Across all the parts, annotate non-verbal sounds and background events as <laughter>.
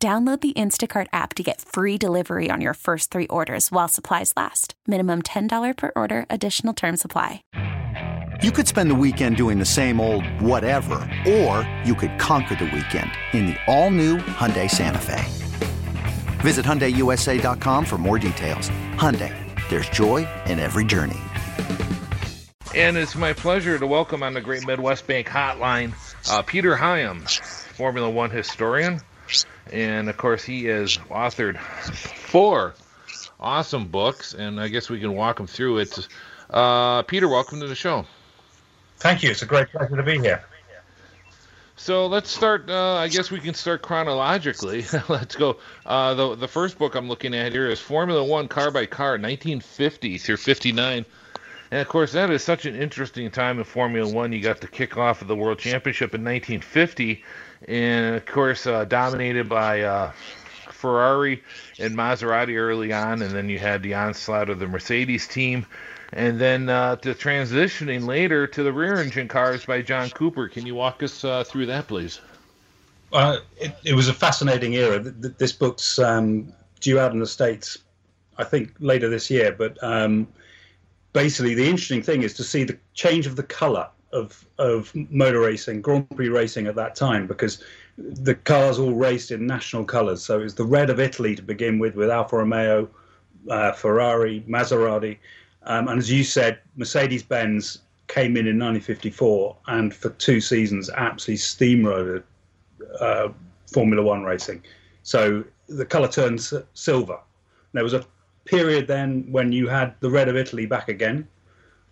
Download the Instacart app to get free delivery on your first three orders while supplies last. Minimum $10 per order, additional term supply. You could spend the weekend doing the same old whatever, or you could conquer the weekend in the all new Hyundai Santa Fe. Visit HyundaiUSA.com for more details. Hyundai, there's joy in every journey. And it's my pleasure to welcome on the Great Midwest Bank Hotline uh, Peter Higham, Formula One historian and of course he has authored four awesome books, and I guess we can walk them through it. Uh, Peter, welcome to the show. Thank you. It's a great pleasure to be here. So let's start. Uh, I guess we can start chronologically. <laughs> let's go. Uh, the the first book I'm looking at here is Formula One Car by Car, 1950 through 59. And of course, that is such an interesting time in Formula One. You got the kickoff of the World Championship in 1950, and of course uh, dominated by uh, Ferrari and Maserati early on, and then you had the onslaught of the Mercedes team, and then uh, the transitioning later to the rear-engine cars by John Cooper. Can you walk us uh, through that, please? Uh, it, it, was a fascinating era. This book's um, due out in the states, I think, later this year. But um, basically, the interesting thing is to see the change of the colour of of motor racing, Grand Prix racing at that time, because the cars all raced in national colours. So it was the red of Italy to begin with, with Alfa Romeo, uh, Ferrari, Maserati, um, and as you said, Mercedes Benz came in in 1954 and for two seasons absolutely steamrolled uh, Formula One racing. So the colour turned silver. There was a period then when you had the red of Italy back again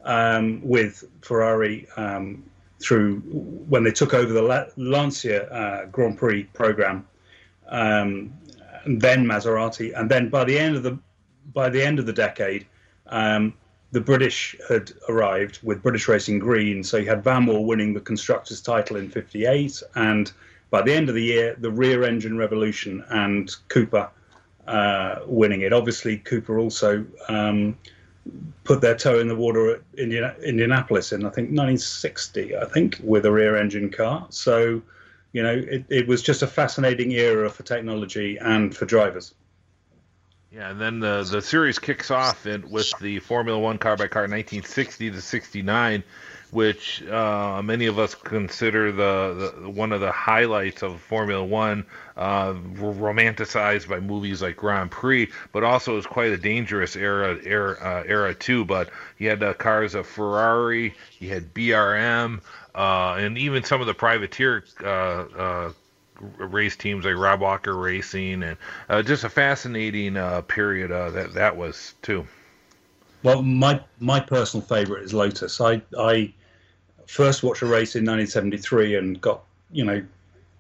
um, with Ferrari um, through when they took over the Lancia uh, Grand Prix program, um, then Maserati, and then by the end of the by the end of the decade, um, the British had arrived with British Racing Green. So you had Vanwall winning the constructors' title in '58, and by the end of the year, the rear engine revolution and Cooper uh, winning it. Obviously, Cooper also um, put their toe in the water at Indiana, Indianapolis in I think 1960, I think, with a rear-engine car. So, you know, it, it was just a fascinating era for technology and for drivers. Yeah, and then the the series kicks off in, with the Formula One car by car 1960 to 69 which uh, many of us consider the, the, one of the highlights of Formula One, uh, romanticized by movies like Grand Prix, but also is quite a dangerous era era, uh, era too. But you had the cars of Ferrari, you had BRM, uh, and even some of the privateer uh, uh, race teams like Rob Walker Racing, and uh, just a fascinating uh, period uh, that that was too. Well, my my personal favourite is Lotus. I I first watched a race in 1973 and got you know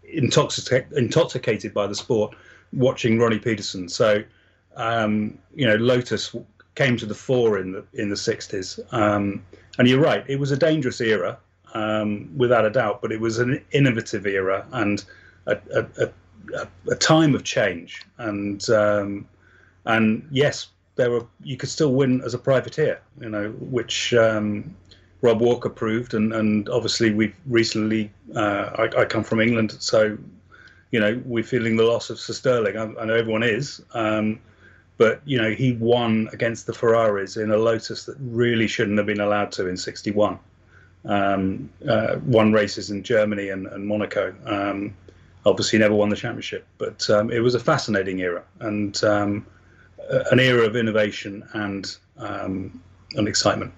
intoxicated intoxicated by the sport watching Ronnie Peterson. So um, you know Lotus came to the fore in the in the 60s. Um, and you're right, it was a dangerous era um, without a doubt, but it was an innovative era and a, a, a, a time of change. And um, and yes, there were you could still win as a privateer, you know, which um, Rob Walker proved, and, and obviously we've recently. Uh, I, I, come from England, so you know we're feeling the loss of Sir Stirling. I, I know everyone is, um, but you know he won against the Ferraris in a Lotus that really shouldn't have been allowed to in '61. Um, uh, won races in Germany and, and Monaco. Um, obviously, never won the championship, but um, it was a fascinating era and um, an era of innovation and um, and excitement.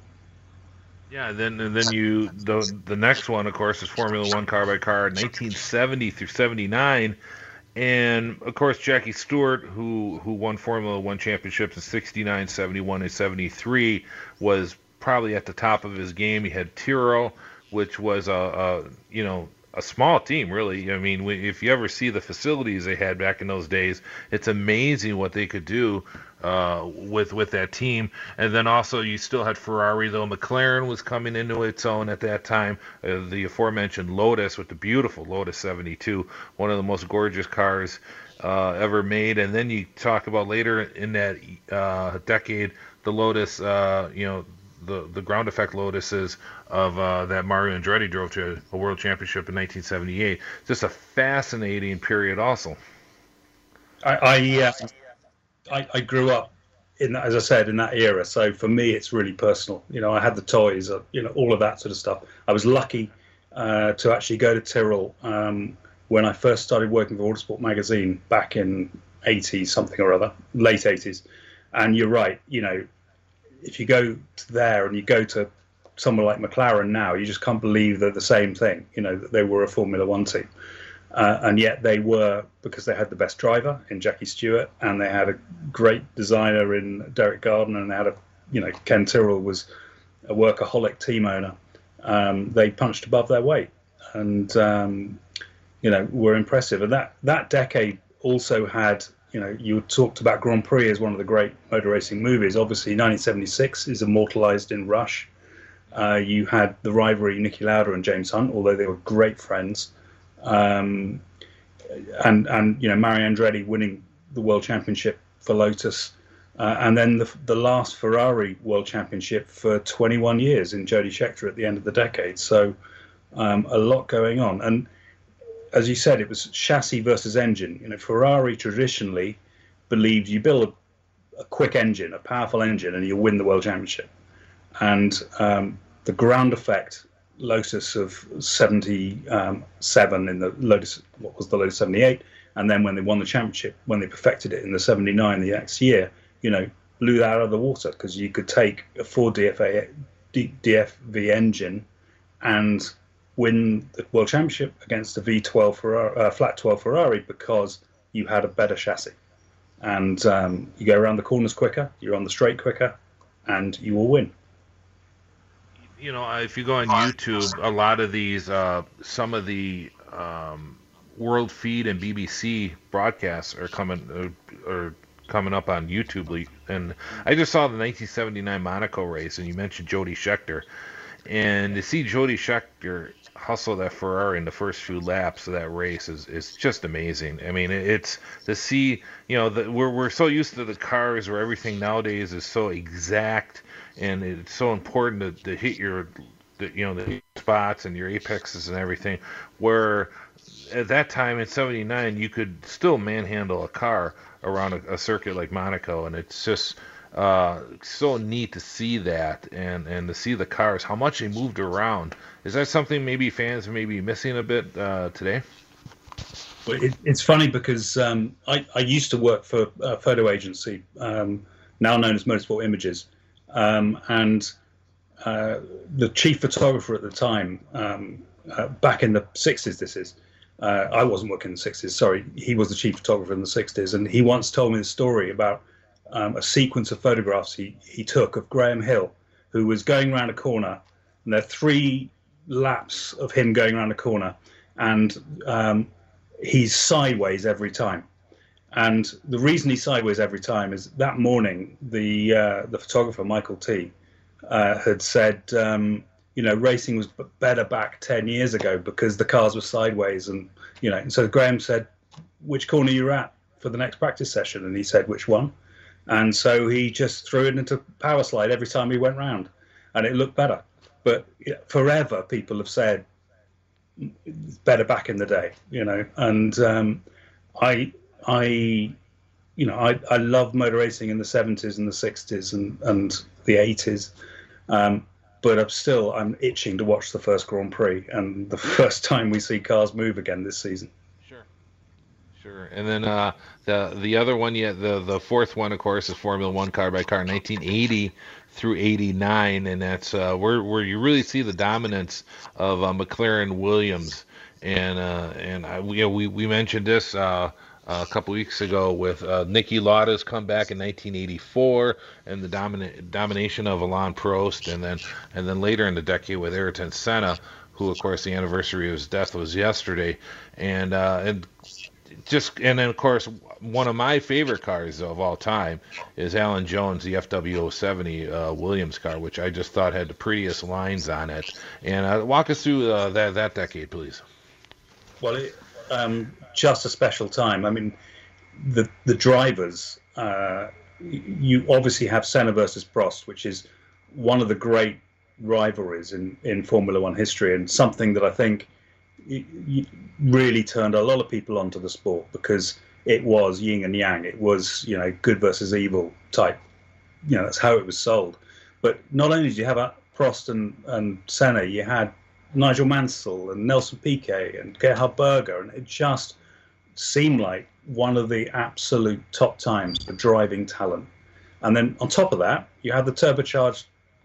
Yeah, then and then you the the next one, of course, is Formula One car by car, 1970 through 79, and of course Jackie Stewart, who who won Formula One championships in 69, 71, and 73, was probably at the top of his game. He had Tyrrell, which was a, a you know a small team, really. I mean, if you ever see the facilities they had back in those days, it's amazing what they could do uh, with with that team. And then also you still had Ferrari, though McLaren was coming into its own at that time. Uh, the aforementioned Lotus with the beautiful Lotus 72, one of the most gorgeous cars uh, ever made. And then you talk about later in that uh, decade, the Lotus, uh, you know, the the ground effect Lotuses of uh, that Mario Andretti drove to a World Championship in 1978. Just a fascinating period, also. I I, uh, I, I grew up in as I said in that era, so for me it's really personal. You know, I had the toys, uh, you know, all of that sort of stuff. I was lucky uh, to actually go to Tyrrell um, when I first started working for Autosport magazine back in 80 something or other, late 80s. And you're right, you know, if you go to there and you go to someone like McLaren now, you just can't believe they're the same thing. You know that they were a Formula One team, uh, and yet they were because they had the best driver in Jackie Stewart, and they had a great designer in Derek Gardner, and they had a you know Ken Tyrrell was a workaholic team owner. Um, they punched above their weight, and um, you know were impressive. And that that decade also had you know, you talked about Grand Prix as one of the great motor racing movies. Obviously, 1976 is immortalized in Rush. Uh, you had the rivalry Niki Lauda and James Hunt, although they were great friends. Um, and and you know, Mario Andretti winning the world championship for Lotus, uh, and then the the last Ferrari world championship for 21 years in Jody Scheckter at the end of the decade. So um, a lot going on, and as you said, it was chassis versus engine. You know, Ferrari traditionally believed you build a, a quick engine, a powerful engine, and you win the world championship. And um, the ground effect Lotus of 77 um, in the Lotus, what was the Lotus 78, and then when they won the championship, when they perfected it in the 79 the next year, you know, blew that out of the water because you could take a Ford DFA, DFV engine and win the world championship against a V12 Ferrari, uh, flat 12 Ferrari because you had a better chassis. And um, you go around the corners quicker, you're on the straight quicker, and you will win. You know, if you go on YouTube, a lot of these, uh, some of the um, World Feed and BBC broadcasts are coming uh, are coming up on YouTube. And I just saw the 1979 Monaco race, and you mentioned Jody Scheckter. And to see Jody Scheckter hustle that Ferrari in the first few laps of that race is, is just amazing. I mean, it's to see, you know, the, we're, we're so used to the cars where everything nowadays is so exact and it's so important to, to hit your, the, you know, the spots and your apexes and everything. Where at that time in 79, you could still manhandle a car around a, a circuit like Monaco. And it's just, uh, so neat to see that and and to see the cars how much they moved around. Is that something maybe fans may be missing a bit uh, today? It, it's funny because um, I, I used to work for a photo agency um, now known as motorsport images. Um, and uh, the chief photographer at the time um, uh, back in the 60s this is uh, I wasn't working in the 60s sorry he was the chief photographer in the 60s and he once told me the story about um, a sequence of photographs he, he took of Graham Hill, who was going around a corner, and there are three laps of him going around a corner, and um, he's sideways every time. And the reason he's sideways every time is that morning the uh, the photographer Michael Tee uh, had said, um, you know, racing was better back ten years ago because the cars were sideways, and you know. And so Graham said, "Which corner you're at for the next practice session?" And he said, "Which one?" And so he just threw it into power slide every time he went round, and it looked better. But forever, people have said better back in the day, you know. And um, I, I, you know, I, I love motor racing in the '70s and the '60s and and the '80s. Um, but I'm still I'm itching to watch the first Grand Prix and the <laughs> first time we see cars move again this season. Sure. And then uh, the the other one, yeah, the the fourth one, of course, is Formula One car by car, 1980 through 89, and that's uh, where where you really see the dominance of uh, McLaren Williams. And uh, and I, we, we we mentioned this uh, a couple weeks ago with uh, Niki Lauda's comeback in 1984 and the dominant domination of Alain Prost, and then and then later in the decade with Ayrton Senna who, of course, the anniversary of his death was yesterday, and uh, and just and then of course one of my favorite cars of all time is Alan Jones, the FW070 uh, Williams car, which I just thought had the prettiest lines on it. And uh, walk us through uh, that that decade, please. Well, it, um, just a special time. I mean, the the drivers. Uh, you obviously have Senna versus Prost, which is one of the great rivalries in, in Formula One history, and something that I think really turned a lot of people onto the sport because it was yin and yang. It was you know good versus evil type. You know that's how it was sold. But not only did you have Prost and, and Senna, you had Nigel Mansell and Nelson Piquet and Gerhard Berger, and it just seemed like one of the absolute top times for driving talent. And then on top of that, you had the turbocharged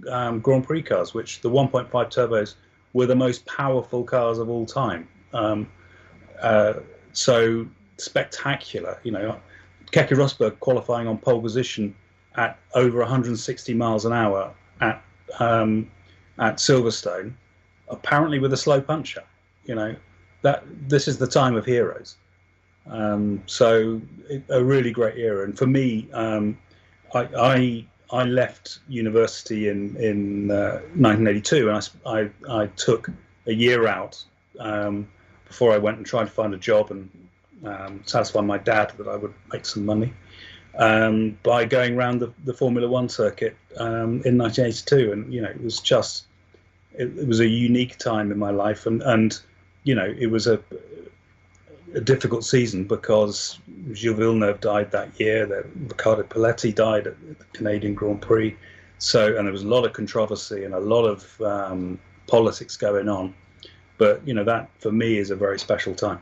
um, Grand Prix cars, which the 1.5 turbos were the most powerful cars of all time. Um, uh, so spectacular, you know. Keke Rosberg qualifying on pole position at over 160 miles an hour at um, at Silverstone, apparently with a slow puncher. You know, that this is the time of heroes. Um, so it, a really great era, and for me, um, I, I I left university in in uh, 1982, and I, I, I took a year out um, before I went and tried to find a job and um, satisfy my dad that I would make some money um, by going around the, the Formula One circuit um, in 1982, and you know it was just it, it was a unique time in my life, and and you know it was a a difficult season because Gilles Villeneuve died that year. That Riccardo Paletti died at the Canadian Grand Prix. So, and there was a lot of controversy and a lot of um, politics going on. But you know that for me is a very special time.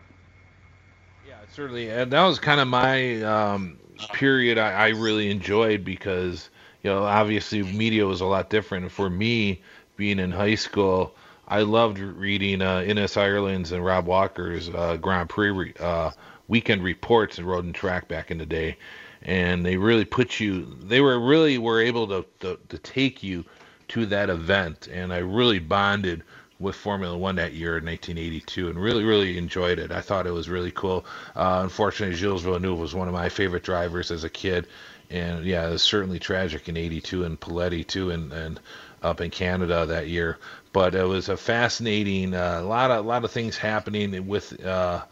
Yeah, certainly, and that was kind of my um, period I, I really enjoyed because you know obviously media was a lot different. For me, being in high school, I loved reading uh, Ireland's and Rob Walker's uh, Grand Prix uh, weekend reports and Road and Track back in the day, and they really put you. They were really were able to, to to take you to that event, and I really bonded with Formula One that year in 1982, and really really enjoyed it. I thought it was really cool. Uh, unfortunately, Gilles Villeneuve was one of my favorite drivers as a kid, and yeah, it was certainly tragic in '82 and Paletti too, and and up in Canada that year. But it was a fascinating, a uh, lot of lot of things happening with uh,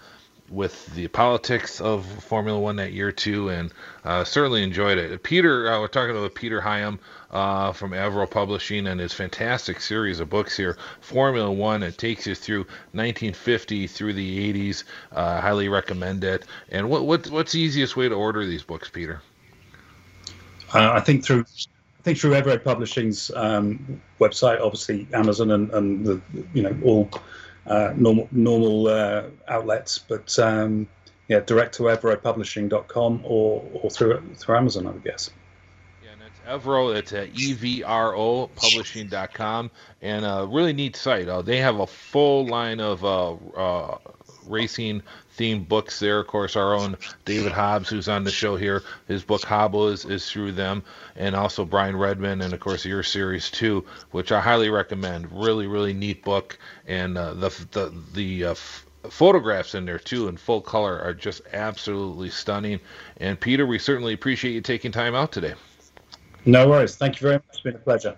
with the politics of Formula One that year too, and uh, certainly enjoyed it. Peter, uh, we're talking about Peter Higham uh, from Evro Publishing and his fantastic series of books here, Formula One. It takes you through 1950 through the 80s. Uh, highly recommend it. And what, what what's the easiest way to order these books, Peter? I think through I think through Evro Publishing's um, website, obviously Amazon and, and the you know all uh, normal normal uh, outlets, but um, yeah, direct to evropublishing.com or or through through Amazon, I would guess. Yeah, and it's Evro. It's at evro publishing.com, and a really neat site. Uh, they have a full line of uh, uh, racing themed books there. Of course, our own David Hobbs, who's on the show here, his book Hobbo is, is through them, and also Brian Redman, and of course your series too, which I highly recommend. Really, really neat book, and uh, the the the uh, photographs in there too in full color are just absolutely stunning. And Peter, we certainly appreciate you taking time out today. No worries. Thank you very much. It's been a pleasure.